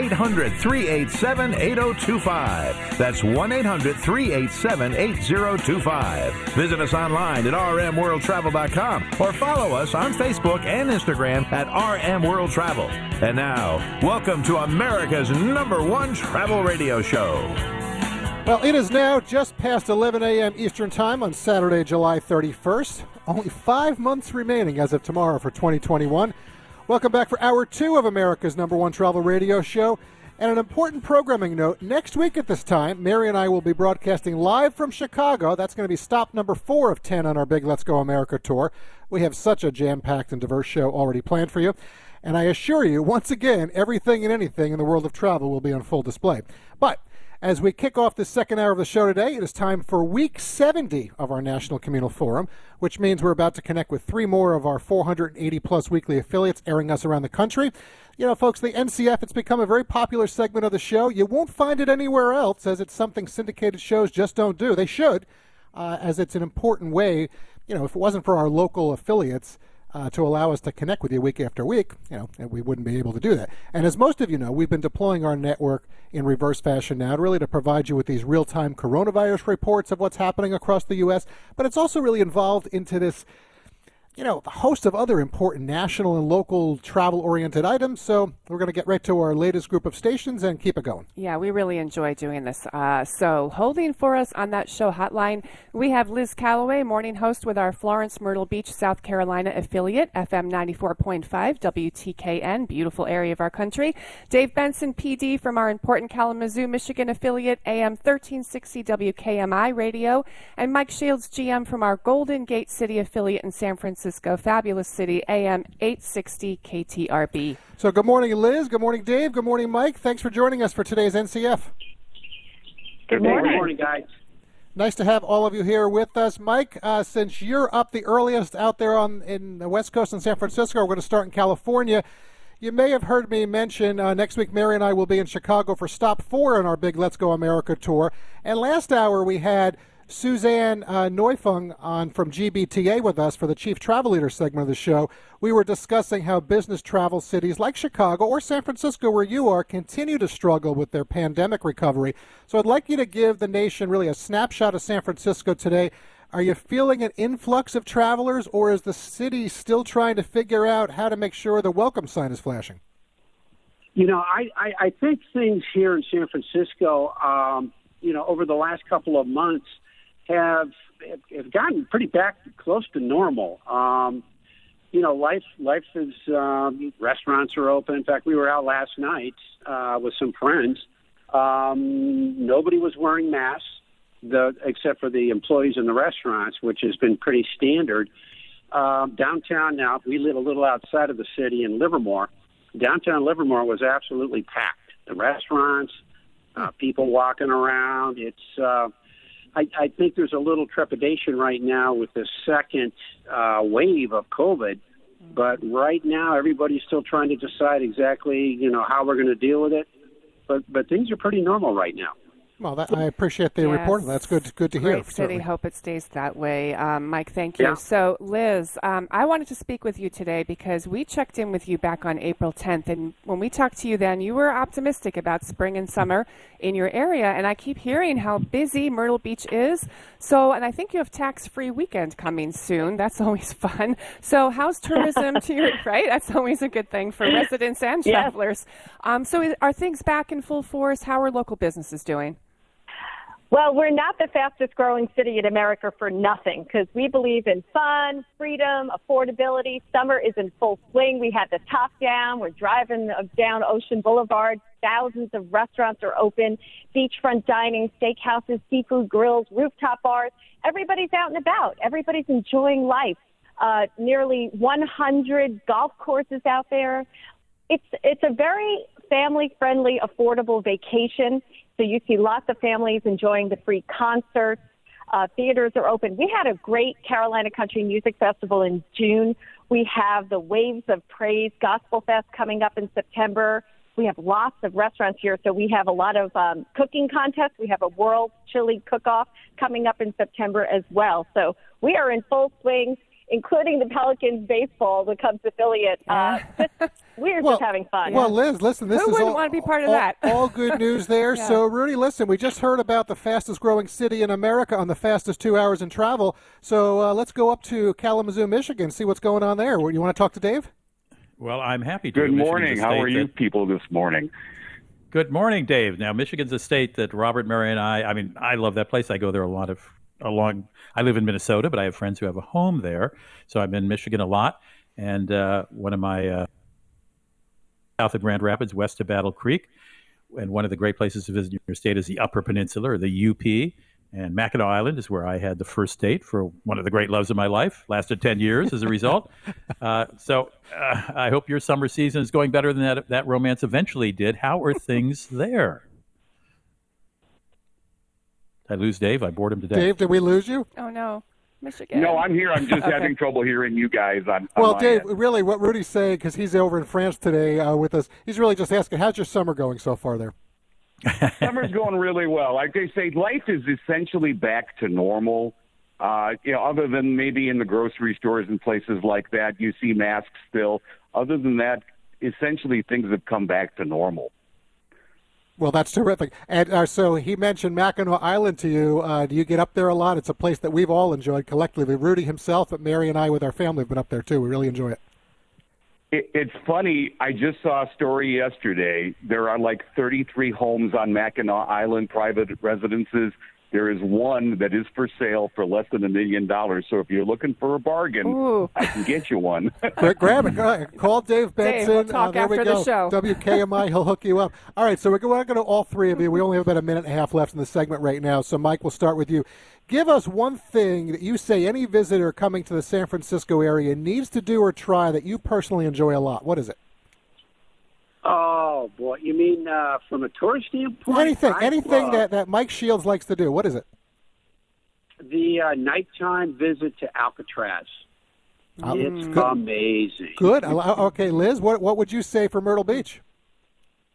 800 387 8025. That's 1 800 387 8025. Visit us online at rmworldtravel.com or follow us on Facebook and Instagram at RM. And now, welcome to America's number one travel radio show. Well, it is now just past 11 a.m. Eastern Time on Saturday, July 31st. Only five months remaining as of tomorrow for 2021. Welcome back for hour two of America's number one travel radio show. And an important programming note next week at this time, Mary and I will be broadcasting live from Chicago. That's going to be stop number four of 10 on our big Let's Go America tour. We have such a jam packed and diverse show already planned for you. And I assure you, once again, everything and anything in the world of travel will be on full display. But as we kick off the second hour of the show today, it is time for week 70 of our National Communal Forum, which means we're about to connect with three more of our 480 plus weekly affiliates airing us around the country. You know, folks, the NCF, it's become a very popular segment of the show. You won't find it anywhere else, as it's something syndicated shows just don't do. They should, uh, as it's an important way. You know, if it wasn't for our local affiliates, uh, to allow us to connect with you week after week, you know, we wouldn't be able to do that. And as most of you know, we've been deploying our network in reverse fashion now, really to provide you with these real-time coronavirus reports of what's happening across the U.S. But it's also really involved into this you know, a host of other important national and local travel oriented items. So we're going to get right to our latest group of stations and keep it going. Yeah, we really enjoy doing this. Uh, so holding for us on that show hotline, we have Liz Calloway, morning host with our Florence Myrtle Beach, South Carolina affiliate, FM 94.5, WTKN, beautiful area of our country. Dave Benson, PD from our important Kalamazoo, Michigan affiliate, AM 1360 WKMI radio, and Mike Shields, GM from our Golden Gate City affiliate in San Francisco. Francisco, fabulous city, AM 860 KTRB. So, good morning, Liz. Good morning, Dave. Good morning, Mike. Thanks for joining us for today's NCF. Good morning. Good morning, guys. Nice to have all of you here with us, Mike. Uh, since you're up the earliest out there on in the West Coast in San Francisco, we're going to start in California. You may have heard me mention uh, next week, Mary and I will be in Chicago for stop four in our big Let's Go America tour. And last hour we had Suzanne uh, Neufang on from GBTA with us for the Chief Travel Leader segment of the show. We were discussing how business travel cities like Chicago or San Francisco, where you are, continue to struggle with their pandemic recovery. So I'd like you to give the nation really a snapshot of San Francisco today. Are you feeling an influx of travelers, or is the city still trying to figure out how to make sure the welcome sign is flashing? You know, I, I, I think things here in San Francisco, um, you know, over the last couple of months, have have gotten pretty back close to normal. Um, you know, life life is um, restaurants are open. In fact, we were out last night uh, with some friends. Um, nobody was wearing masks, the except for the employees in the restaurants, which has been pretty standard. Um, downtown now, we live a little outside of the city in Livermore. Downtown Livermore was absolutely packed. The restaurants, uh, people walking around. It's uh, I, I think there's a little trepidation right now with the second uh, wave of COVID. But right now, everybody's still trying to decide exactly, you know, how we're going to deal with it. But but things are pretty normal right now. Well, that, I appreciate the yes. report. That's good. Good to Great hear. city. certainly. Hope it stays that way. Um, Mike, thank you. Yeah. So, Liz, um, I wanted to speak with you today because we checked in with you back on April 10th, and when we talked to you then, you were optimistic about spring and summer in your area, and I keep hearing how busy Myrtle Beach is. So, and I think you have tax-free weekend coming soon. That's always fun. So, how's tourism to your right? That's always a good thing for residents and Yes. travelers. Um, so, is, are things back in full force? How are local businesses doing? Well, we're not the fastest growing city in America for nothing because we believe in fun, freedom, affordability. Summer is in full swing. We had the top down. We're driving down Ocean Boulevard. Thousands of restaurants are open, beachfront dining, steakhouses, seafood grills, rooftop bars. Everybody's out and about. Everybody's enjoying life. Uh, nearly 100 golf courses out there. It's it's a very family friendly, affordable vacation. So you see lots of families enjoying the free concerts, Uh, theaters are open. We had a great Carolina Country Music Festival in June. We have the Waves of Praise Gospel Fest coming up in September. We have lots of restaurants here, so we have a lot of um, cooking contests. We have a World Chili Cook-Off coming up in September as well. So we are in full swing including the Pelicans baseball, the Cubs affiliate. Uh, just, we're well, just having fun. Well, Liz, listen, this Who is wouldn't all, want to be part of all, that? all good news there. Yeah. So, Rudy, listen, we just heard about the fastest growing city in America on the fastest two hours in travel. So uh, let's go up to Kalamazoo, Michigan, see what's going on there. You want to talk to Dave? Well, I'm happy to. Good Michigan's morning. a How are you that- people this morning? Good morning, Dave. Now, Michigan's a state that Robert Mary and I. I mean, I love that place. I go there a lot of a long. I live in Minnesota, but I have friends who have a home there, so I'm in Michigan a lot. And uh, one of my uh, south of Grand Rapids, west of Battle Creek, and one of the great places to visit in your state is the Upper Peninsula or the UP. And Mackinac Island is where I had the first date for one of the great loves of my life. Lasted 10 years as a result. Uh, so uh, I hope your summer season is going better than that, that romance eventually did. How are things there? Did I lose Dave? I bored him to death. Dave, did we lose you? Oh no, Michigan. No, I'm here. I'm just Okay. having trouble hearing you guys. On, on Well, my Dave, end. really, what Rudy's saying, because he's over in France today uh, with us, he's really just asking, how's your summer going so far there? summer's going really well. Like they say, life is essentially back to normal. Uh, you know, other than maybe in the grocery stores and places like that, you see masks still. Other than that, essentially things have come back to normal. Well, that's terrific. And uh, so he mentioned Mackinac Island to you. Uh, do you get up there a lot? It's a place that we've all enjoyed collectively. Rudy himself, but Mary and I with our family have been up there too. We really enjoy it. It, it's funny. I just saw a story yesterday. There are like 33 homes on Mackinac Island, private residences. There is one that is for sale for less than a million dollars. So if you're looking for a bargain, Ooh. I can get you one. Gra- Grab it. Go ahead. Call Dave Dave, Benson. we'll talk uh, there we after the show. WKMI. He'll hook you up. All right. So we're going to go all three of you. We only have about a minute and a half left in the segment right now. So Mike, we'll start with you. Give us one thing that you say any visitor coming to the San Francisco area needs to do or try that you personally enjoy a lot. What is it? Oh boy, you mean uh, from a tourist standpoint? anything. I Anything love that, that Mike Shields likes to do. What is it? the uh, nighttime visit to Alcatraz. Uh, it's good. amazing. Good. Okay, Liz, what, what would you say for Myrtle Beach?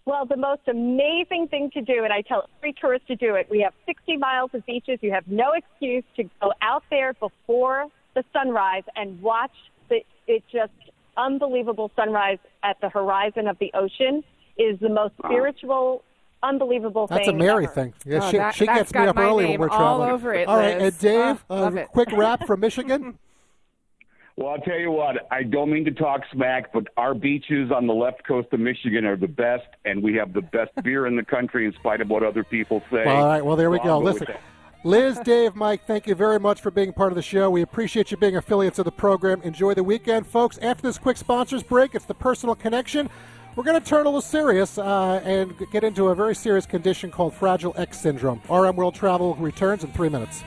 Well, the most amazing thing to do, and I tell every tourist to do it, we have 60 miles of beaches. You have no excuse to go out there before the sunrise and watch the it just unbelievable sunrise at the horizon of the ocean is the most spiritual, unbelievable thing. That's a. Mary ever. thing. Yeah, Oh, she, that- she gets me up early when we're all traveling. over it, All right, Liz. and Dave, Oh, a it. quick wrap from Michigan. Well, I'll tell you what, I don't mean to talk smack, but our beaches on the left coast of Michigan are the best, and we have the best beer in the country in spite of what other people say. All right, well, there we So go. I'll with Listen, that. Liz, Dave, Mike, thank you very much for being part of the show. We appreciate you being affiliates of the program. Enjoy the weekend, folks. After this quick sponsors break, it's the personal connection. We're going to turn a little serious uh, and get into a very serious condition called Fragile X syndrome. RM World Travel returns in three minutes.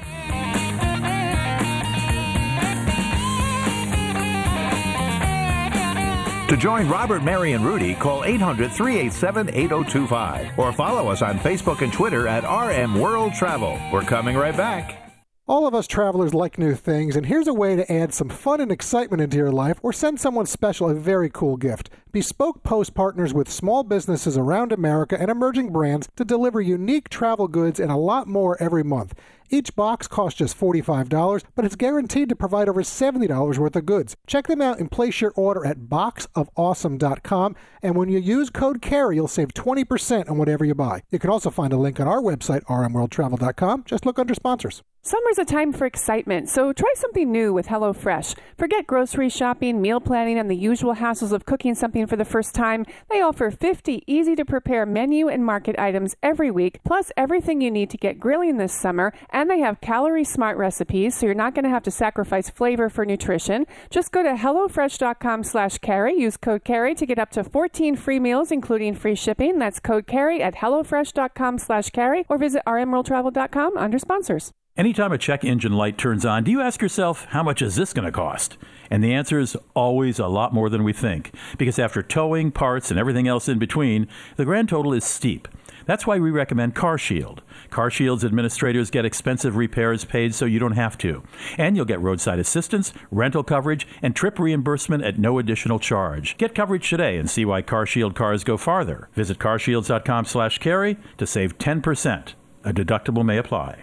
To join Robert, Mary, and Rudy, call 800 387 8025 or follow us on Facebook and Twitter at RM World Travel. We're coming right back. All of us travelers like new things, and here's a way to add some fun and excitement into your life or send someone special a very cool gift. Bespoke Post partners with small businesses around America and emerging brands to deliver unique travel goods and a lot more every month. Each box costs just $45, but it's guaranteed to provide over $70 worth of goods. Check them out and place your order at boxofawesome.com. And when you use code CAREY, you'll save 20% on whatever you buy. You can also find a link on our website, rmworldtravel.com. Just look under sponsors. Summer's a time for excitement, so try something new with HelloFresh. Forget grocery shopping, meal planning, and the usual hassles of cooking something for the first time. They offer 50 easy to prepare menu and market items every week, plus everything you need to get grilling this summer. And they have calorie smart recipes, so you're not going to have to sacrifice flavor for nutrition. Just go to HelloFresh.com slash carey. Use code carey to get up to 14 free meals, including free shipping. That's code carey at HelloFresh.com slash carey or visit rmworldtravel.com under sponsors. Anytime a check engine light turns on, do you ask yourself, how much is this going to cost? And the answer is always a lot more than we think, because after towing, parts, and everything else in between, the grand total is steep. That's why we recommend CarShield. CarShield's administrators get expensive repairs paid so you don't have to. And you'll get roadside assistance, rental coverage, and trip reimbursement at no additional charge. Get coverage today and see why CarShield cars go farther. Visit carshields.com slash carey to save 10%. A deductible may apply.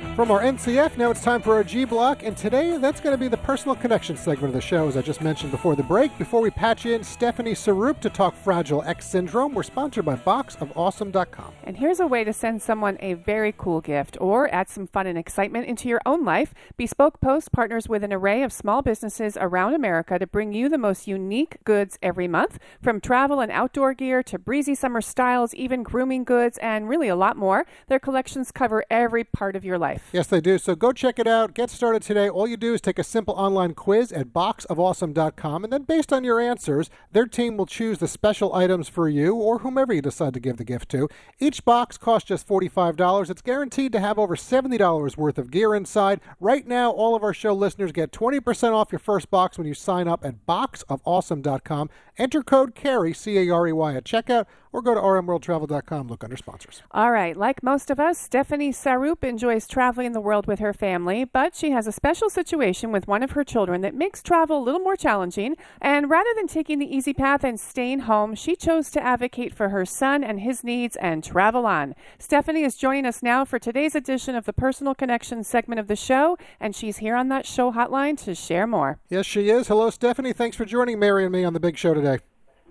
From our NCF, now it's time for our G block, and today that's going to be the personal connection segment of the show, as I just mentioned before the break. Before we patch in Stephanie Sarup to talk Fragile X syndrome, we're sponsored by BoxOfAwesome.com. And here's a way to send someone a very cool gift or add some fun and excitement into your own life. Bespoke Post partners with an array of small businesses around America to bring you the most unique goods every month, from travel and outdoor gear to breezy summer styles, even grooming goods, and really a lot more. Their collections cover every part of your life. Yes, they do. So go check it out. Get started today. All you do is take a simple online quiz at boxofawesome.com, and then based on your answers, their team will choose the special items for you or whomever you decide to give the gift to. Each box costs just $45. It's guaranteed to have over $70 worth of gear inside. Right now, all of our show listeners get 20% off your first box when you sign up at boxofawesome.com. Enter code CAREY, C A R E Y, at checkout, or go to rmworldtravel.com. Look under sponsors. All right, like most of us, Stephanie Sarup enjoys traveling the world with her family, but she has a special situation with one of her children that makes travel a little more challenging. And rather than taking the easy path and staying home, she chose to advocate for her son and his needs and travel on. Stephanie is joining us now for today's edition of the Personal Connection segment of the show, and she's here on that show hotline to share more. Yes, she is. Hello, Stephanie. Thanks for joining Mary and me on the big show today.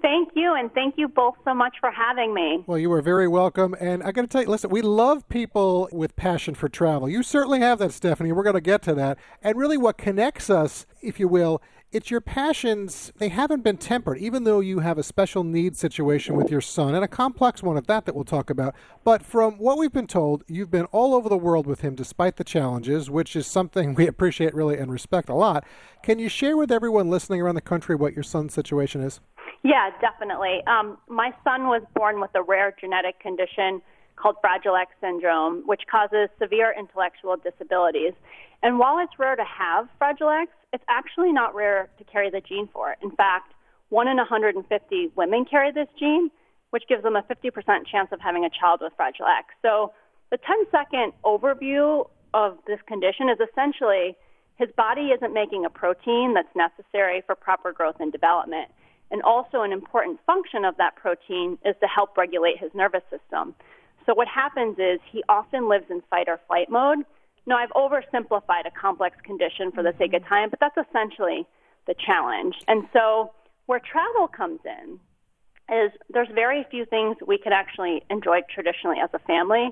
Thank you, and thank you both so much for having me. Well, you are very welcome. And I got to tell you, listen, we love people with passion for travel. You certainly have that, Stephanie. We're going to get to that. And really, what connects us, if you will, it's your passions. They haven't been tempered, even though you have a special needs situation with your son and a complex one at that that we'll talk about. But from what we've been told, you've been all over the world with him despite the challenges, which is something we appreciate really and respect a lot. Can you share with everyone listening around the country what your son's situation is? Yeah, definitely. Um, my son was born with a rare genetic condition called Fragile X syndrome, which causes severe intellectual disabilities. And while it's rare to have Fragile X, it's actually not rare to carry the gene for it. In fact, one in 150 women carry this gene, which gives them a 50% chance of having a child with Fragile X. So the 10 second overview of this condition is essentially his body isn't making a protein that's necessary for proper growth and development. And also, an important function of that protein is to help regulate his nervous system. So, what happens is he often lives in fight or flight mode. Now, I've oversimplified a complex condition for the sake of mm-hmm. time, but that's essentially the challenge. And so, where travel comes in is there's very few things we can actually enjoy traditionally as a family,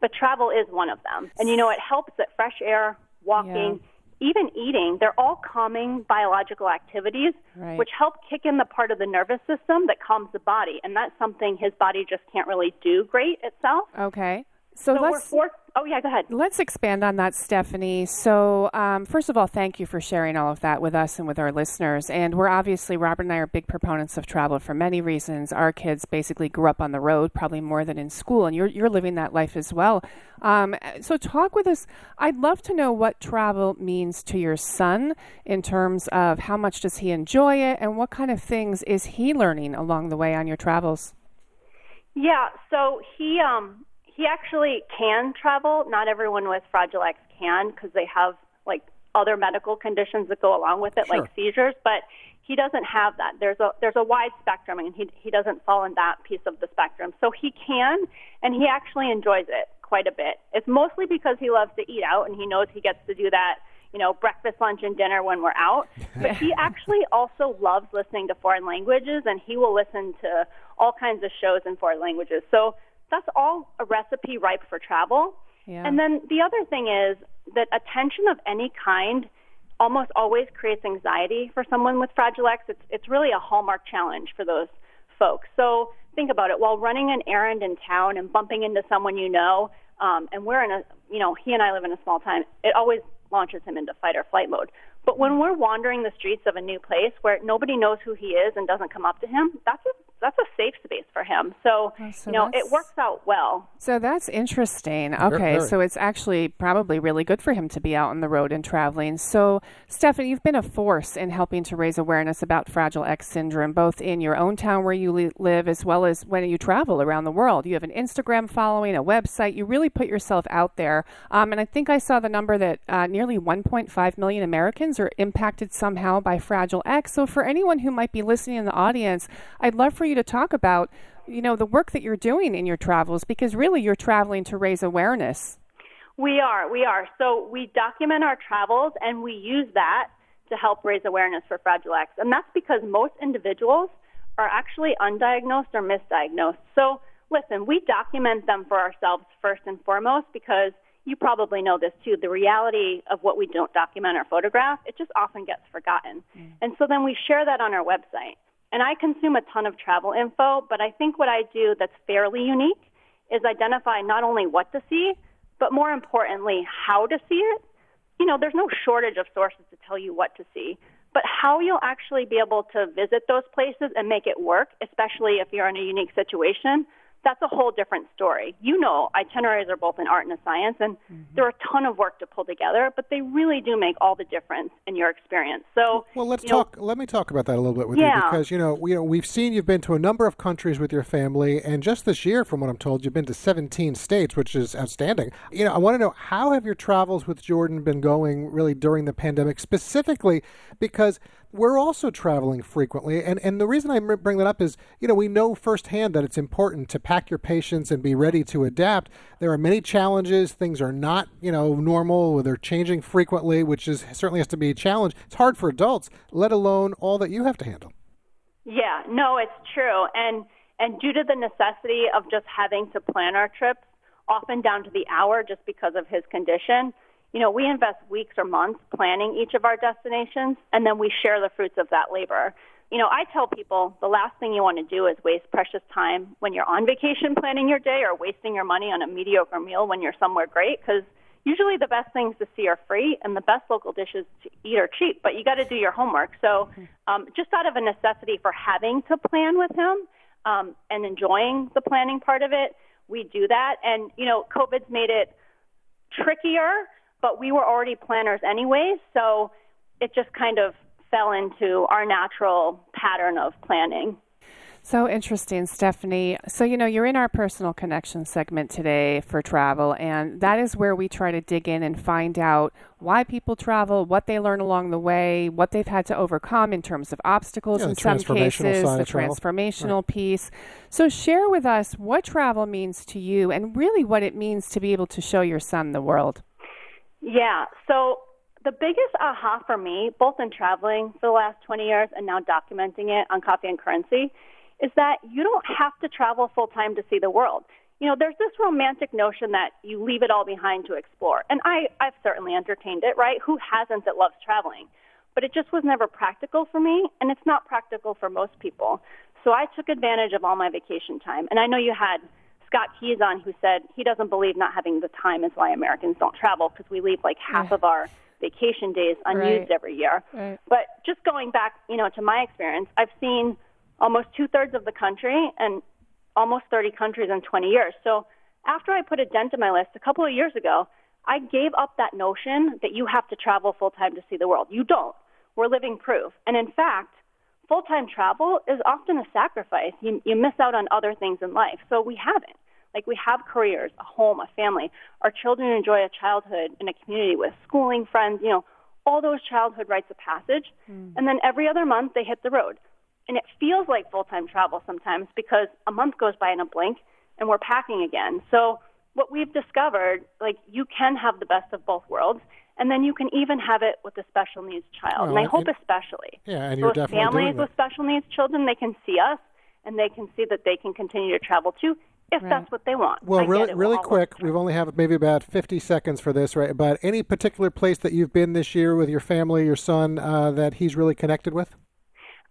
but travel is one of them. And you know, it helps that fresh air, walking, yeah even eating, they're all calming biological activities, right. which help kick in the part of the nervous system that calms the body. And that's something his body just can't really do great itself. Okay. So, so let's. Forced, oh yeah, go ahead. Let's expand on that, Stephanie. So, um, first of all, thank you for sharing all of that with us and with our listeners. And we're obviously Robert and I are big proponents of travel for many reasons. Our kids basically grew up on the road, probably more than in school, and you're you're living that life as well. Um, so, talk with us. I'd love to know what travel means to your son in terms of how much does he enjoy it, and what kind of things is he learning along the way on your travels. Yeah, so he um he actually can travel. Not everyone with Fragile X can because they have like other medical conditions that go along with it, sure. like seizures. But he doesn't have that. There's a there's a wide spectrum, and he he doesn't fall in that piece of the spectrum. So he can, and he actually enjoys it quite a bit. It's mostly because he loves to eat out, and he knows he gets to do that you know, breakfast, lunch, and dinner when we're out. But he actually also loves listening to foreign languages, and he will listen to all kinds of shows in foreign languages. So that's all a recipe ripe for travel. Yeah. And then the other thing is that attention of any kind almost always creates anxiety for someone with Fragile X. It's, it's really a hallmark challenge for those folks. So think about it. While running an errand in town and bumping into someone you know, um, and we're in a, you know, he and I live in a small town, it always launches him into fight or flight mode. But when we're wandering the streets of a new place where nobody knows who he is and doesn't come up to him, that's a that's a safe space for him. So, Oh, so you know, it works out well. So that's interesting. Okay, very. so it's actually probably really good for him to be out on the road and traveling. So, Stephanie, you've been a force in helping to raise awareness about Fragile X syndrome, both in your own town where you live as well as when you travel around the world. You have an Instagram following, a website. You really put yourself out there. Um, and I think I saw the number that uh, nearly 1.5 million Americans are impacted somehow by Fragile X. So, for anyone who might be listening in the audience, I'd love for you to talk about you know the work that you're doing in your travels because really you're traveling to raise awareness We are, we are. So we document our travels and we use that to help raise awareness for Fragile X. And that's because most individuals are actually undiagnosed or misdiagnosed. So listen, we document them for ourselves first and foremost because you probably know this too. The reality of what we don't document or photograph, it just often gets forgotten. Mm. And so then we share that on our website. And I consume a ton of travel info, but I think what I do that's fairly unique is identify not only what to see, but more importantly, how to see it. You know, there's no shortage of sources to tell you what to see, but how you'll actually be able to visit those places and make it work, especially if you're in a unique situation, that's a whole different story. You know, itineraries are both an art and a science, and mm-hmm. they're a ton of work to pull together, but they really do make all the difference in your experience. So, Well, let's you know, talk. Let me talk about that a little bit with you because you know we you know, we've seen you've been to a number of countries with your family, and just this year, from what I'm told, you've been to 17 states, which is outstanding. You know, I want to know how have your travels with Jordan been going really during the pandemic, specifically because we're also traveling frequently, and and the reason I bring that up is you know we know firsthand that it's important to pack your patience and be ready to adapt. There are many challenges. Things are not you know normal. They're changing frequently, which is certainly has to be a challenge. It's hard for adults, let alone all that you have to handle. Yeah, no, it's true. And and due to the necessity of just having to plan our trips, often down to the hour just because of his condition, you know, we invest weeks or months planning each of our destinations and then we share the fruits of that labor. You know, I tell people the last thing you want to do is waste precious time when you're on vacation planning your day or wasting your money on a mediocre meal when you're somewhere great because usually the best things to see are free and the best local dishes to eat are cheap, but you got to do your homework. So, um, just out of a necessity for having to plan with him um, and enjoying the planning part of it, we do that. And, you know, COVID's made it trickier, but we were already planners anyway, so it just kind of fell into our natural pattern of planning. So interesting, Stephanie. So, you know, you're in our personal connection segment today for travel, and that is where we try to dig in and find out why people travel, what they learn along the way, what they've had to overcome in terms of obstacles Yeah, in some cases, the of travel. transformational piece. So, share with us what travel means to you and really what it means to be able to show your son the world. Yeah. So the biggest aha for me, both in traveling for the last 20 years and now documenting it on Coffee and Currency, is that you don't have to travel full time to see the world. You know, there's this romantic notion that you leave it all behind to explore. And I, I've certainly entertained it, right? Who hasn't that loves traveling? But it just was never practical for me, and it's not practical for most people. So I took advantage of all my vacation time. And I know you had Scott Keyes on who said he doesn't believe not having the time is why Americans don't travel because we leave like half of our vacation days unused Right. every year. Right. But just going back, you know, to my experience, I've seen almost two thirds of the country and almost 30 countries in 20 years. So after I put a dent in my list a couple of years ago, I gave up that notion that you have to travel full time to see the world. You don't. We're living proof. And in fact, full time travel is often a sacrifice. You, you miss out on other things in life. So we haven't. Like we have careers, a home, a family. Our children enjoy a childhood in a community with schooling, friends, you know, all those childhood rites of passage. Hmm. And then every other month they hit the road. And it feels like full time travel sometimes because a month goes by in a blink and we're packing again. So what we've discovered, like you can have the best of both worlds. And then you can even have it with a special needs child. Well, and I hope and- especially Yeah, and you're definitely families doing with special needs children, they can see us and they can see that they can continue to travel too if Right. that's what they want. Well, I really, really quick. We've only have maybe about 50 seconds for this, right? But any particular place that you've been this year with your family, your son, uh, that he's really connected with?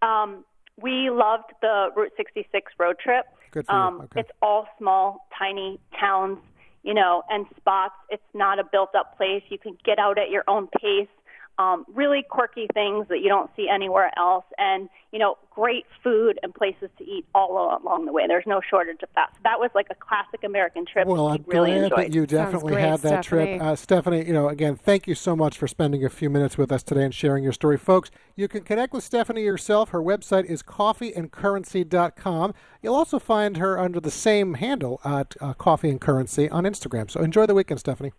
Um, we loved the Route 66 road trip. Good for you. Um, Okay. It's all small, tiny towns, you know, and spots. It's not a built-up place. You can get out at your own pace. Um, really quirky things that you don't see anywhere else, and you know, great food and places to eat all along the way. There's no shortage of that. So that was like a classic American trip. Well, I'm really glad enjoyed. that you definitely great, had that trip. Stephanie. Uh, Stephanie, you know, again, thank you so much for spending a few minutes with us today and sharing your story. Folks, you can connect with Stephanie yourself. Her website is coffeeandcurrency.com. You'll also find her under the same handle at uh, Coffee and Currency on Instagram. So enjoy the weekend, Stephanie.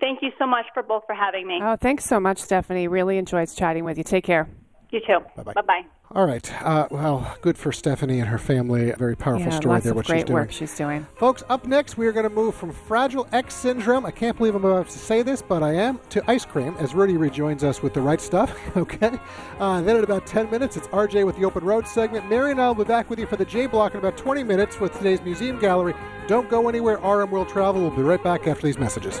Thank you so much for both for having me. Oh, thanks so much, Stephanie. Really enjoyed chatting with you. Take care. you too. Bye-bye. Bye bye. All right. Uh, well, good for Stephanie and her family. A very powerful yeah, story there, what great she's doing. work she's doing. Folks, up next, we are going to move from Fragile X syndrome. I can't believe I'm about to say this, but I am, to ice cream as Rudy rejoins us with the right stuff. okay. Uh, then in about 10 minutes, it's RJ with the Open Road segment. Mary and I will be back with you for the J Block in about 20 minutes with today's museum gallery. Don't go anywhere. RM World Travel We'll be right back after these messages.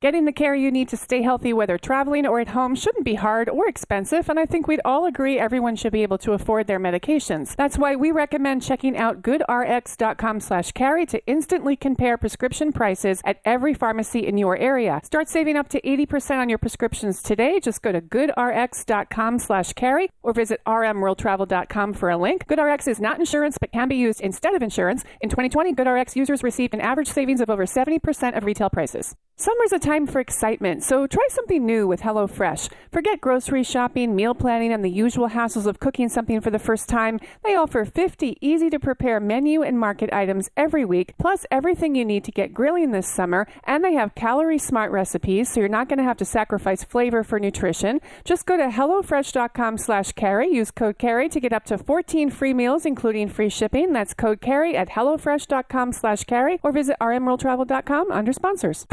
Getting the care you need to stay healthy, whether traveling or at home, shouldn't be hard or expensive, and I think we'd all agree everyone should be able to afford their medications. That's why we recommend checking out goodrx.com/carey to instantly compare prescription prices at every pharmacy in your area. Start saving up to 80% on your prescriptions today. Just go to goodrx.com/carey or visit rmworldtravel.com for a link. GoodRx is not insurance but can be used instead of insurance. In 2020, GoodRx users received an average savings of over 70% of retail prices. Summer's a time for excitement, so try something new with HelloFresh. Forget grocery shopping, meal planning, and the usual hassles of cooking something for the first time. They offer 50 easy to prepare menu and market items every week, plus everything you need to get grilling this summer. And they have calorie smart recipes, so you're not going to have to sacrifice flavor for nutrition. Just go to HelloFresh.com slash carey. Use code carey to get up to 14 free meals, including free shipping. That's code carey at HelloFresh.com slash carey or visit rmworldtravel.com under sponsors.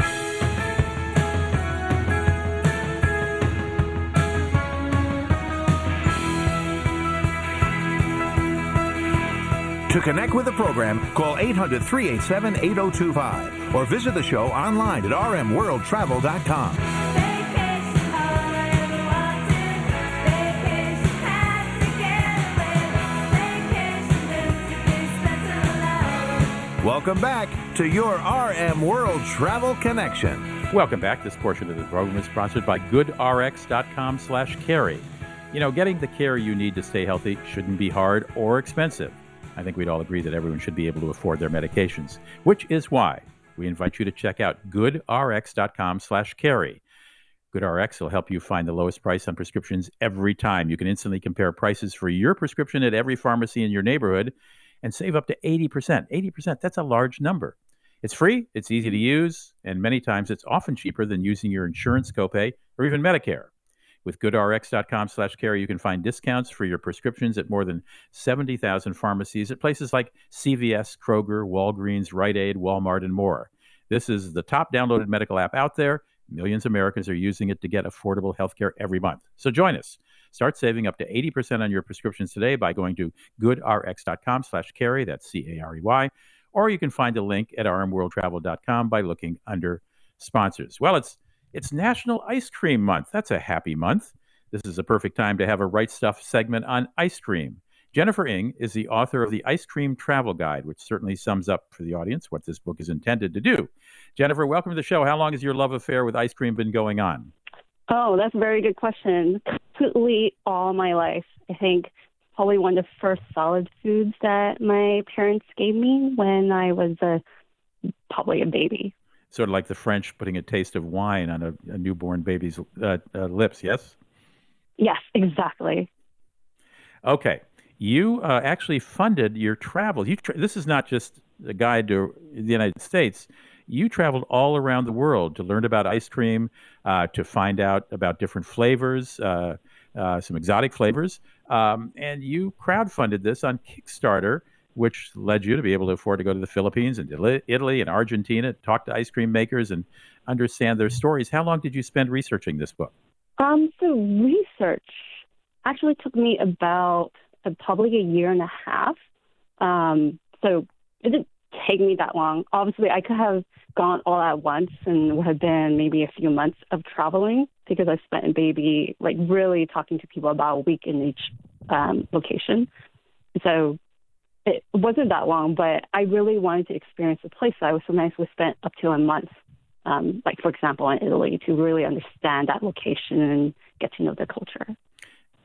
To connect with the program, call 800 387 8025 or visit the show online at rmworldtravel.com. Welcome back to your RM World Travel Connection. Welcome back. This portion of the program is sponsored by goodrx.com slash carey. You know, getting the care you need to stay healthy shouldn't be hard or expensive. I think we'd all agree that everyone should be able to afford their medications, which is why we invite you to check out goodrx.com slash carey. GoodRx will help you find the lowest price on prescriptions every time. You can instantly compare prices for your prescription at every pharmacy in your neighborhood and save up to 80%. 80%, that's a large number. It's free, it's easy to use, and many times it's often cheaper than using your insurance copay or even Medicare. With goodrx.com slash carey, you can find discounts for your prescriptions at more than 70,000 pharmacies at places like CVS, Kroger, Walgreens, Rite Aid, Walmart, and more. This is the top downloaded medical app out there. Millions of Americans are using it to get affordable health care every month. So join us. Start saving up to 80% on your prescriptions today by going to goodrx.com slash carey. That's C-A-R-E-Y. Or you can find a link at rmworldtravel.com by looking under sponsors. Well, it's it's National Ice Cream Month. That's a happy month. This is a perfect time to have a Right Stuff segment on ice cream. Jennifer Ng is the author of the Ice Cream Travel Guide, which certainly sums up for the audience what this book is intended to do. Jennifer, welcome to the show. How long has your love affair with ice cream been going on? Oh, that's a very good question. Completely all my life. I think probably one of the first solid foods that my parents gave me when I was a probably a baby. Sort of like the French putting a taste of wine on a, a newborn baby's uh, uh, lips, yes? Yes, exactly. Okay. You uh, actually funded your travel. You tra- this is not just a guide to the United States. You traveled all around the world to learn about ice cream, uh, to find out about different flavors, uh, uh, some exotic flavors. Um, and you crowdfunded this on Kickstarter, which led you to be able to afford to go to the Philippines and Italy and Argentina, talk to ice cream makers and understand their stories. How long did you spend researching this book? Um, so research actually took me about uh, probably a year and a half. Um, so it didn't take me that long. Obviously, I could have gone all at once and would have been maybe a few months of traveling because I spent maybe like really talking to people about a week in each um, location. So it wasn't that long, but I really wanted to experience the place. So I was sometimes we spent up to a month, um, like for example in Italy, to really understand that location and get to know the culture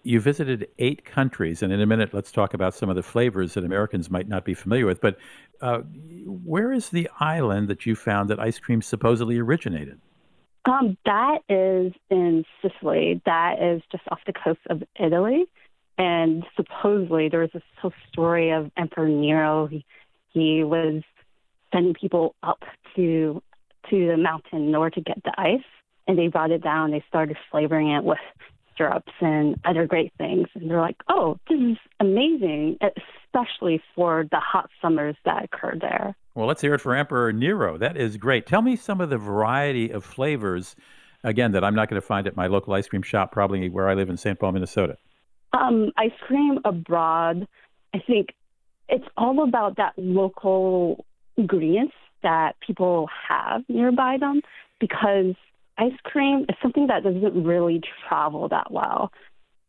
you visited eight countries, and in a minute, let's talk about some of the flavors that Americans might not be familiar with. But uh, where is the island that you found that ice cream supposedly originated? Um, that is in Sicily. That is just off the coast of Italy. And supposedly there was this whole story of Emperor Nero. He, he was sending people up to to the mountain in order to get the ice, and they brought it down. They started flavoring it with syrups and other great things. And they're like, oh, this is amazing, especially for the hot summers that occur there. Well, let's hear it for Emperor Nero. That is great. Tell me some of the variety of flavors, again, that I'm not going to find at my local ice cream shop, probably where I live in St. Paul, Minnesota. Um, ice cream abroad, I think it's all about that local ingredients that people have nearby them because ice cream is something that doesn't really travel that well.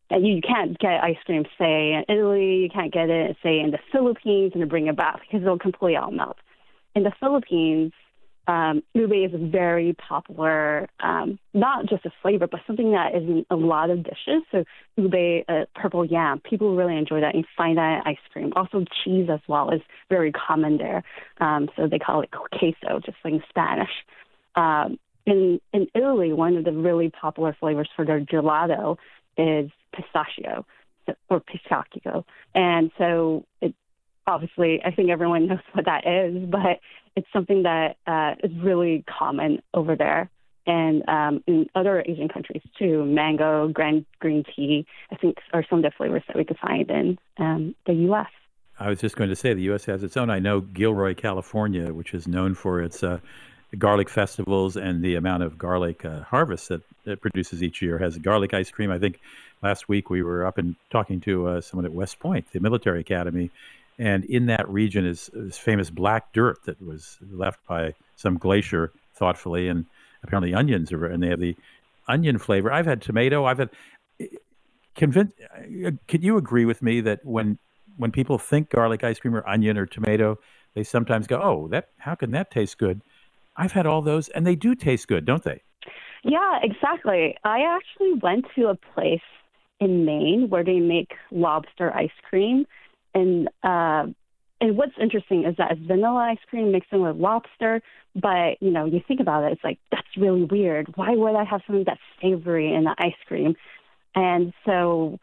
And you can't get ice cream, say, in Italy, you can't get it, say, in the Philippines and bring it back because it'll completely all melt. In the Philippines, um, ube is very popular, um, not just a flavor, but something that is in a lot of dishes. So ube, uh, purple yam, people really enjoy that. You find that in ice cream. Also cheese as well is very common there. Um, so they call it queso, just like in Spanish. Um, in in Italy, one of the really popular flavors for their gelato is pistachio or pistachio, and so it obviously I think everyone knows what that is, but it's something that uh, is really common over there. And um, in other Asian countries too, mango, grand green tea, I think are some of the flavors that we could find in um, the U.S. I was just going to say the U.S. has its own. I know Gilroy, California, which is known for its uh, garlic festivals and the amount of garlic uh, harvest that it produces each year. Has garlic ice cream. I think last week we were up and talking to uh, someone at West Point, the military academy, and in that region is this famous black dirt that was left by some glacier thoughtfully, and apparently onions are, and they have the onion flavor. I've had tomato. I've had. Convince, uh, can you agree with me that when when people think garlic ice cream or onion or tomato, they sometimes go, "Oh, that how can that taste good?" I've had all those, and they do taste good, don't they? Yeah, exactly. I actually went to a place in Maine where they make lobster ice cream, and uh, and what's interesting is that it's vanilla ice cream mixed in with lobster. But you know, you think about it, it's like that's really weird. Why would I have something that's savory in the ice cream? And so,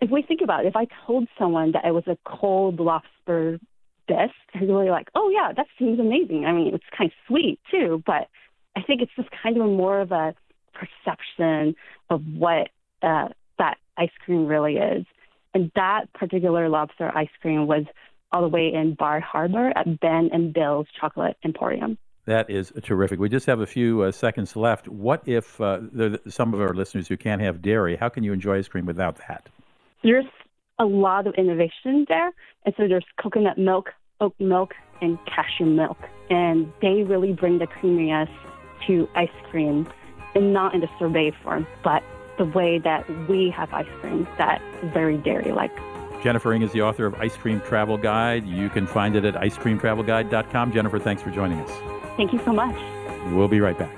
if we think about it, if I told someone that it was a cold lobster dish, they're really like, oh yeah, that seems amazing. I mean, it's kind of sweet too, but I think it's just kind of more of a perception of what uh, that ice cream really is. And that particular lobster ice cream was all the way in Bar Harbor at Ben and Bill's Chocolate Emporium. That is terrific. We just have a few uh, seconds left. What if uh, there some of our listeners who can't have dairy? How can you enjoy ice cream without that? There's a lot of innovation there. And so there's coconut milk, oat milk, and cashew milk. And they really bring the creaminess to ice cream, and not in the sorbet form, but the way that we have ice cream that is very dairy like. Jennifer Ng is the author of Ice Cream Travel Guide. You can find it at icecreamtravelguide.com. Jennifer, thanks for joining us. Thank you so much. We'll be right back.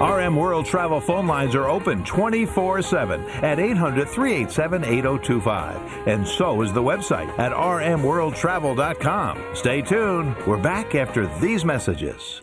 RM World Travel phone lines are open 24 7 at 800 387 8025. And so is the website at rmworldtravel.com. Stay tuned. We're back after these messages.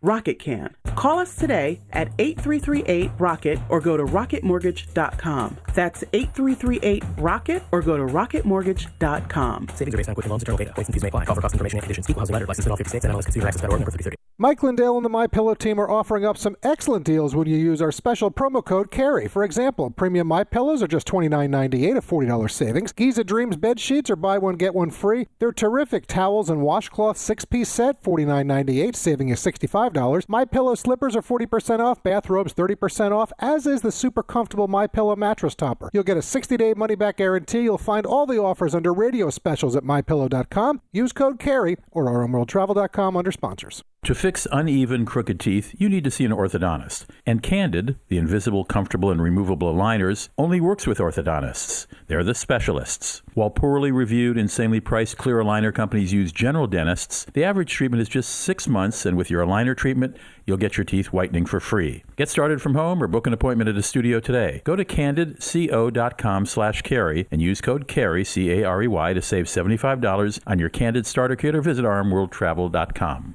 Rocket can. Call us today at 8338 Rocket or go to rocketmortgage.com. That's 8338 Rocket or go to rocketmortgage.com. Savings are based on Quicken Loans, internal data. Points and fees may apply. Call for cost information and conditions. Equal housing letter. License in all 50 states and MLS consumer access.org number 3030. Mike Lindell and the My Pillow team are offering up some excellent deals when you use our special promo code CAREY. For example, premium My Pillows are just $29.98, a $40 savings. Giza Dreams bed sheets are buy one get one free. They're terrific towels and washcloth six-piece set, $49.98, saving you $65. My Pillow slippers are 40% off, bathrobes 30% off, as is the super comfortable My Pillow mattress topper. You'll get a 60-day money-back guarantee. You'll find all the offers under radio specials at mypillow.com. Use code CAREY or rmworldtravel.com under sponsors. To fix uneven, crooked teeth, you need to see an orthodontist. And Candid, the invisible, comfortable, and removable aligners, only works with orthodontists. They're the specialists. While poorly reviewed, insanely priced clear aligner companies use general dentists, the average treatment is just six months, and with your aligner treatment, you'll get your teeth whitening for free. Get started from home or book an appointment at a studio today. Go to candidco.com slash carey and use code CAREY, C-A-R-E-Y, to save $75 on your Candid starter kit or visit rmworldtravel.com.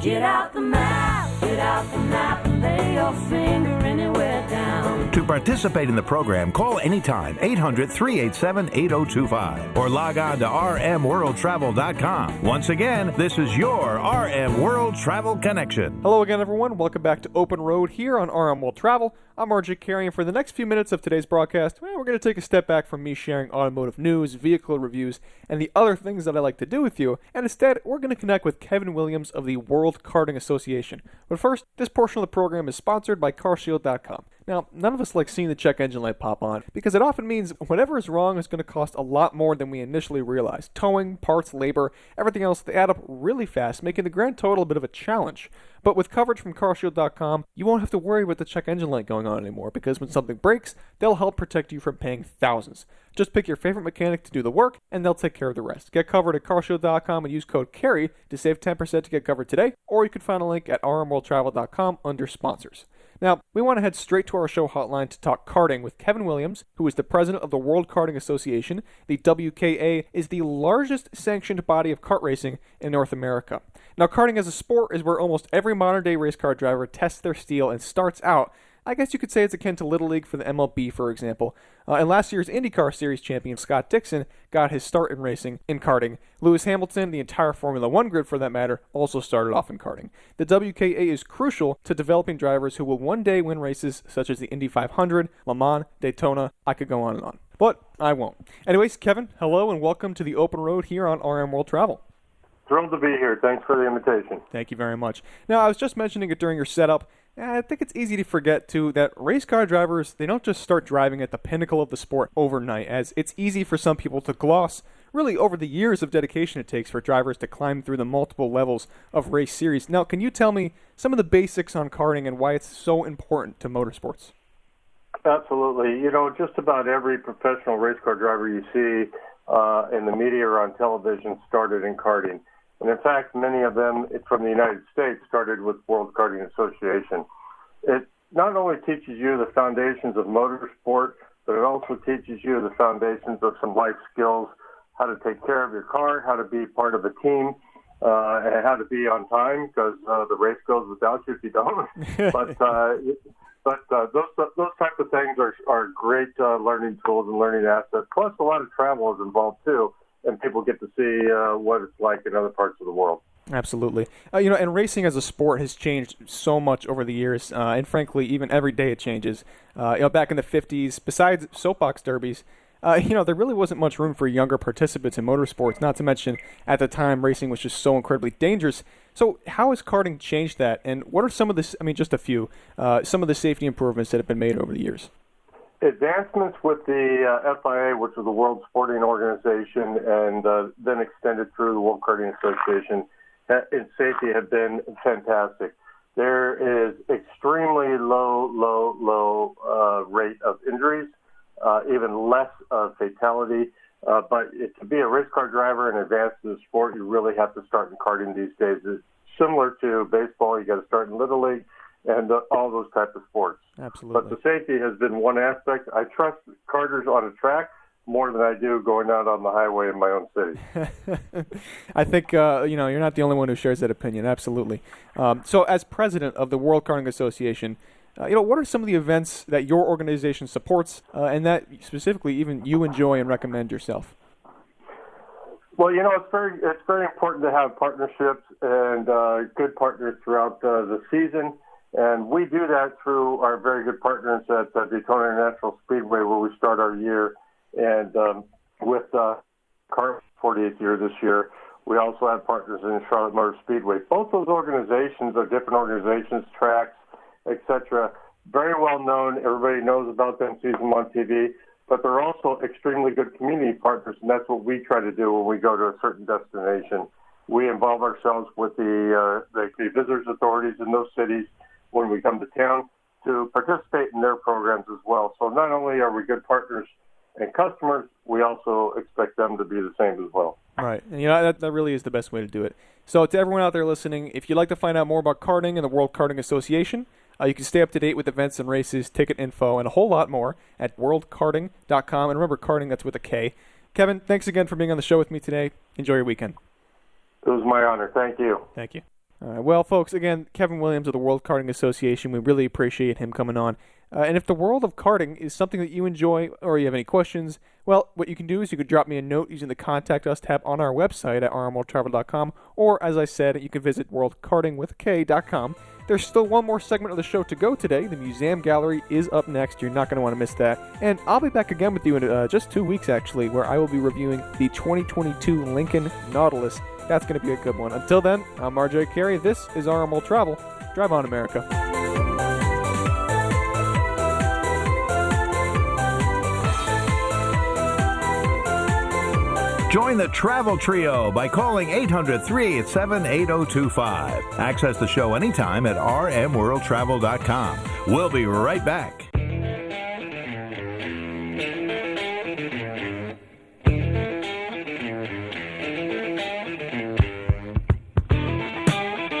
Get out the participate in the program, call anytime 800 387 8025 or log on to rmworldtravel.com. Once again, this is your RM World Travel Connection. Hello again, everyone. Welcome back to Open Road here on RM World Travel. I'm RJ Carey, and for the next few minutes of today's broadcast, well, we're going to take a step back from me sharing automotive news, vehicle reviews, and the other things that I like to do with you, and instead, we're going to connect with Kevin Williams of the World Karting Association. But first, this portion of the program is sponsored by CarShield.com. Now, none of us like seeing the check engine light pop on because it often means whatever is wrong is going to cost a lot more than we initially realized. Towing, parts, labor, everything else, they add up really fast, making the grand total a bit of a challenge. But with coverage from CarShield.com, you won't have to worry about the check engine light going on anymore because when something breaks, they'll help protect you from paying thousands. Just pick your favorite mechanic to do the work, and they'll take care of the rest. Get covered at CarShield.com and use code CAREY to save 10% to get covered today, or you can find a link at rmworldtravel.com under sponsors. Now, we want to head straight to our show hotline to talk karting with Kevin Williams, who is the president of the World Karting Association. The WKA is the largest sanctioned body of kart racing in North America. Now, karting as a sport is where almost every modern day race car driver tests their steel and starts out. I guess you could say it's akin to Little League for the MLB, for example. Uh, and last year's IndyCar Series champion Scott Dixon got his start in racing in karting. Lewis Hamilton, the entire Formula One grid for that matter, also started off in karting. The WKA is crucial to developing drivers who will one day win races such as the Indy 500, Le Mans, Daytona. I could go on and on. But I won't. Anyways, Kevin, hello and welcome to the open road here on RM World Travel. Thrilled to be here. Thanks for the invitation. Thank you very much. Now, I was just mentioning it during your setup. I think it's easy to forget too that race car drivers they don't just start driving at the pinnacle of the sport overnight, as it's easy for some people to gloss really over the years of dedication it takes for drivers to climb through the multiple levels of race series. Now, can you tell me some of the basics on karting and why it's so important to motorsports? Absolutely. You know, just about every professional race car driver you see uh, in the media or on television started in karting. And in fact, many of them from the United States started with World Karting Association. It not only teaches you the foundations of motorsport, but it also teaches you the foundations of some life skills, how to take care of your car, how to be part of a team, uh, and how to be on time because uh, the race goes without you if you don't. but uh, but uh, those those type of things are are great uh, learning tools and learning assets. Plus, a lot of travel is involved too, and people get to see uh, what it's like in other parts of the world. Absolutely. Uh, you know, and racing as a sport has changed so much over the years, uh, and frankly, even every day it changes. Uh, you know, back in the 50s, besides soapbox derbies, uh, you know, there really wasn't much room for younger participants in motorsports, not to mention at the time racing was just so incredibly dangerous. So, how has karting changed that, and what are some of the, I mean, just a few, uh, some of the safety improvements that have been made over the years? Advancements with the uh, FIA, which is the World Sporting Organization, and uh, then extended through the World Karting Association, uh, in safety have been fantastic. There is extremely low, low, low uh, rate of injuries, uh, even less fatality. Uh, but it, to be a race car driver and advance in the sport, you really have to start in karting these days. It's similar to baseball. You got to start in little league and uh, all those type of sports. Absolutely. But the safety has been one aspect. I trust karters on a track more than I do going out on the highway in my own city. I think uh, you know you're not the only one who shares that opinion. Absolutely. Um, so, as president of the World Karting Association, uh, you know what are some of the events that your organization supports, uh, and that specifically even you enjoy and recommend yourself? Well, you know, it's very it's very important to have partnerships and uh, good partners throughout uh, the season. And we do that through our very good partners at uh, Daytona International Speedway, where we start our year. And um, with uh, Car 48th year this year, we also have partners in Charlotte Motor Speedway. Both those organizations are different organizations, tracks, etc. Very well known. Everybody knows about them, sees them on TV. But they're also extremely good community partners, and that's what we try to do when we go to a certain destination. We involve ourselves with the, uh, the, the visitors authorities in those cities when we come to town to participate in their programs as well. So not only are we good partners and customers, we also expect them to be the same as well. Right. And you know that, that really is the best way to do it. So to everyone out there listening, if you'd like to find out more about karting and the World Karting Association, uh, you can stay up to date with events and races, ticket info, and a whole lot more at worldkarting.com. And remember, karting, that's with a K. Kevin, thanks again for being on the show with me today. Enjoy your weekend. It was my honor. Thank you. Thank you. All right. Well, folks, again, Kevin Williams of the World Karting Association. We really appreciate him coming on. Uh, and if the world of karting is something that you enjoy or you have any questions, well, what you can do is you could drop me a note using the Contact Us tab on our website at rmworldtravel.com, or as I said, you can visit worldkartingwithk.com. There's still one more segment of the show to go today. The Museum Gallery is up next. You're not going to want to miss that. And I'll be back again with you in uh, just two weeks, actually, where I will be reviewing the 2022 Lincoln Nautilus. That's going to be a good one. Until then, I'm RJ Carey. This is RM World Travel. Drive on, America. Join the Travel Trio by calling 800 387 8025. Access the show anytime at rmworldtravel.com. We'll be right back.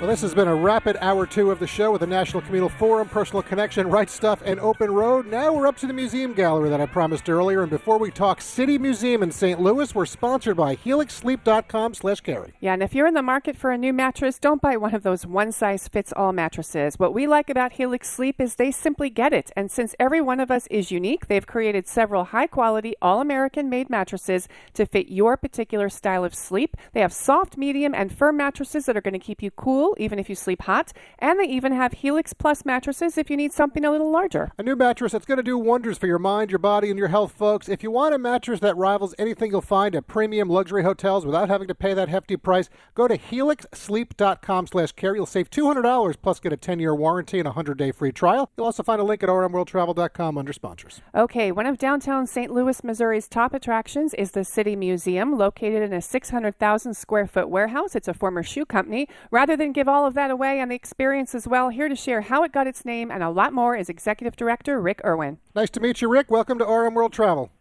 Well, this has been a rapid hour two of the show with the National Communal Forum, Personal Connection, Right Stuff, and Open Road. Now we're up to the museum gallery that I promised earlier. And before we talk City Museum in St. Louis, we're sponsored by HelixSleep.com slash Carey. Yeah, and if you're in the market for a new mattress, don't buy one of those one size fits all mattresses. What we like about Helix Sleep is they simply get it. And since every one of us is unique, they've created several high quality, all American made mattresses to fit your particular style of sleep. They have soft, medium, and firm mattresses that are going to keep you cool cool, even if you sleep hot. And they even have Helix Plus mattresses if you need something a little larger. A new mattress that's going to do wonders for your mind, your body, and your health, folks. If you want a mattress that rivals anything you'll find at premium luxury hotels without having to pay that hefty price, go to helixsleep.com slash care. You'll save $200 plus get a 10-year warranty and a 100-day free trial. You'll also find a link at rmworldtravel.com under sponsors. Okay, one of downtown St. Louis, Missouri's top attractions is the City Museum, located in a 600,000 square foot warehouse. It's a former shoe company. Rather than give all of that away and the experience as well, here to share how it got its name and a lot more is Executive Director Rick Irwin. Nice to meet you, Rick. Welcome to RM World Travel.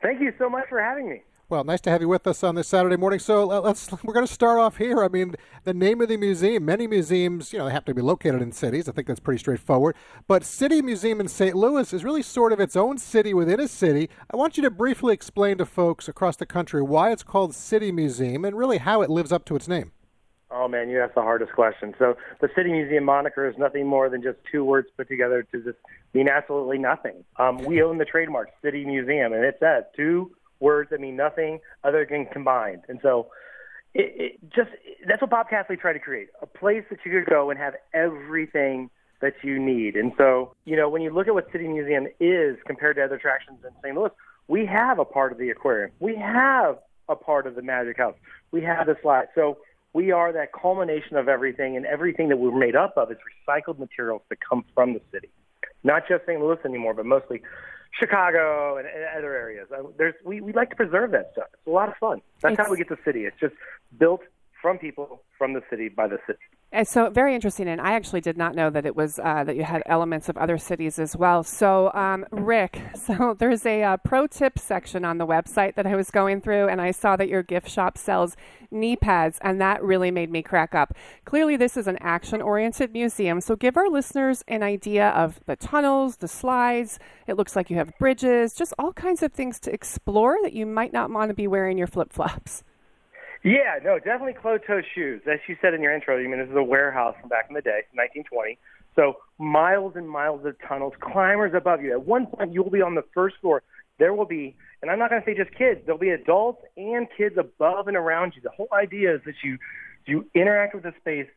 Thank you so much for having me. Well, nice to have you with us on this Saturday morning. So uh, let's we're going to start off here. I mean, the name of the museum. Many museums, you know, they have to be located in cities. I think that's pretty straightforward. But City Museum in St. Louis is really sort of its own city within a city. I want you to briefly explain to folks across the country why it's called City Museum and really how it lives up to its name. Oh man, you asked the hardest question. So the City Museum moniker is nothing more than just two words put together to just mean absolutely nothing. Um, we own the trademark City Museum, and it says two words that mean nothing other than combined. And so it, it just that's what Bob Cassilly tried to create a place that you could go and have everything that you need. And so you know when you look at what City Museum is compared to other attractions in St. Louis, we have a part of the aquarium, we have a part of the Magic House, we have the slide. So we are that culmination of everything, and everything that we're made up of is recycled materials that come from the city. Not just St. Louis anymore, but mostly Chicago and, and other areas. Uh, There's we, we like to preserve that stuff. It's a lot of fun. That's how we get the city. It's just built from people, from the city, by the city. So very interesting, and I actually did not know that it was uh, that you had elements of other cities as well. So, um, Rick, so there's a uh, pro tip section on the website that I was going through, and I saw that your gift shop sells knee pads, and that really made me crack up. Clearly, this is an action-oriented museum, so give our listeners an idea of the tunnels, the slides. It looks like you have bridges, just all kinds of things to explore that you might not want to be wearing your flip-flops. Yeah, no, definitely closed-toe shoes. As you said in your intro, you mean this is a warehouse from back in the day, 1920. So miles and miles of tunnels, climbers above you. At one point, you will be on the first floor. There will be, and I'm not going to say just kids. There'll be adults and kids above and around you. The whole idea is that you you interact with the space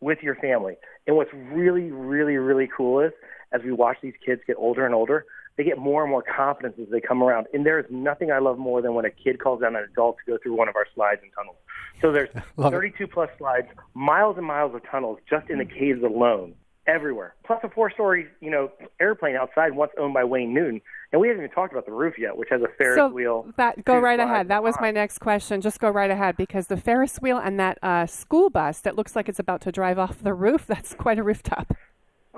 with your family. And what's really, really, really cool is as we watch these kids get older and older, they get more and more confidence as they come around. And there is nothing I love more than when a kid calls down an adult to go through one of our slides and tunnels. So there's Love it. 32 plus slides, miles and miles of tunnels just in the caves alone, everywhere. Plus a four-story, you know, airplane outside once owned by Wayne Newton. And we haven't even talked about the roof yet, which has a Ferris so wheel. That go right ahead. That was my next question. Just go right ahead because the Ferris wheel and that uh, school bus that looks like it's about to drive off the roof. That's quite a rooftop.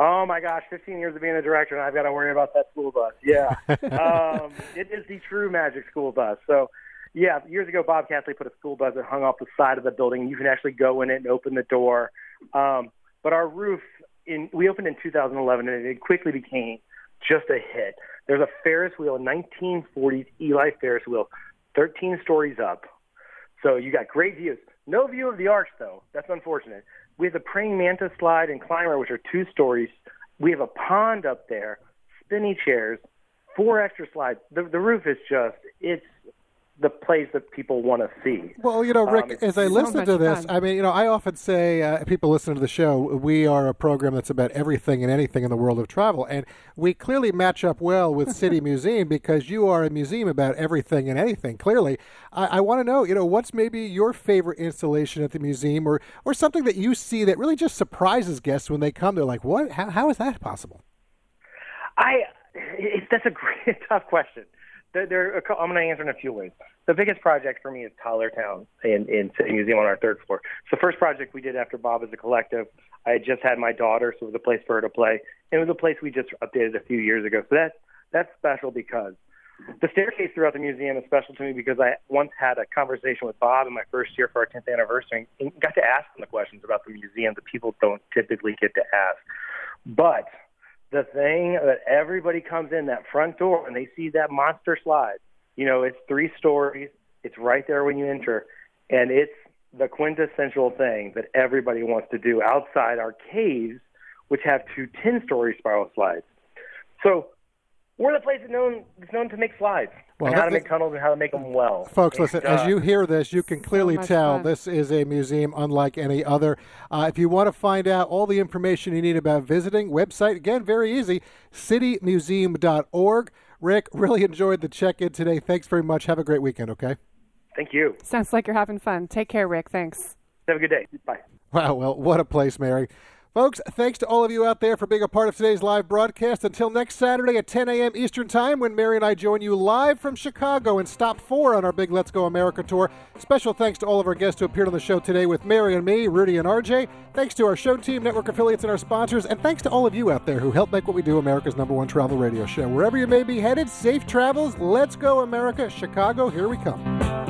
Oh my gosh, 15 years of being a director, and I've got to worry about that school bus. Yeah, um, it is the true magic school bus. So, yeah, years ago, Bob Cassilly put a school bus that hung off the side of the building. You can actually go in it and open the door. Um, but our roof, in we opened in 2011, and it quickly became just a hit. There's a Ferris wheel, a 1940s Eli Ferris wheel, 13 stories up. So you got great views. No view of the arch, though. That's unfortunate. We have the praying mantis slide and climber, which are two stories. We have a pond up there, spinny chairs, four extra slides. The, the roof is just, it's the plays that people want to see. Well, you know, Rick, Um, as I listen much to this, fun. I mean, you know, I often say, uh, people listen to the show, we are a program that's about everything and anything in the world of travel. And we clearly match up well with City Museum because you are a museum about everything and anything, clearly. I, I want to know, you know, what's maybe your favorite installation at the museum or, or something that you see that really just surprises guests when they come? They're like, what? How, how is that possible? I, it, that's a great, tough question. There, are I'm going to answer in a few ways. The biggest project for me is Tyler Town in, in City Museum on our third floor. It's the first project we did after Bob as a collective. I had just had my daughter, so it was a place for her to play. And it was a place we just updated a few years ago. So that's, that's special because the staircase throughout the museum is special to me because I once had a conversation with Bob in my first year for our 10th anniversary and got to ask him the questions about the museum that people don't typically get to ask. But the thing that everybody comes in that front door and they see that monster slide, you know, it's three stories, it's right there when you enter, and it's the quintessential thing that everybody wants to do outside our caves, which have two 10 story spiral slides. So we're the place that's known that's known to make slides Well, and how to make tunnels and how to make them well. Folks, And, listen, uh, as you hear this, you can clearly much tell fun. this is a museum unlike any other. Uh, if you want to find out all the information you need about visiting, website, again, very easy, citymuseum.org. Rick, really enjoyed the check in today. Thanks very much. Have a great weekend, okay? Thank you. Sounds like you're having fun. Take care, Rick. Thanks. Have a good day. Bye. Wow, well, what a place, Mary. Folks, thanks to all of you out there for being a part of today's live broadcast. Until next Saturday at 10 a.m. Eastern Time, when Mary and I join you live from Chicago in Stop 4 on our big Let's Go America tour. Special thanks to all of our guests who appeared on the show today with Mary and me, Rudy and RJ. Thanks to our show team, network affiliates, and our sponsors. And thanks to all of you out there who help make what we do America's number one travel radio show. Wherever you may be headed, safe travels. Let's go, America. Chicago, here we come.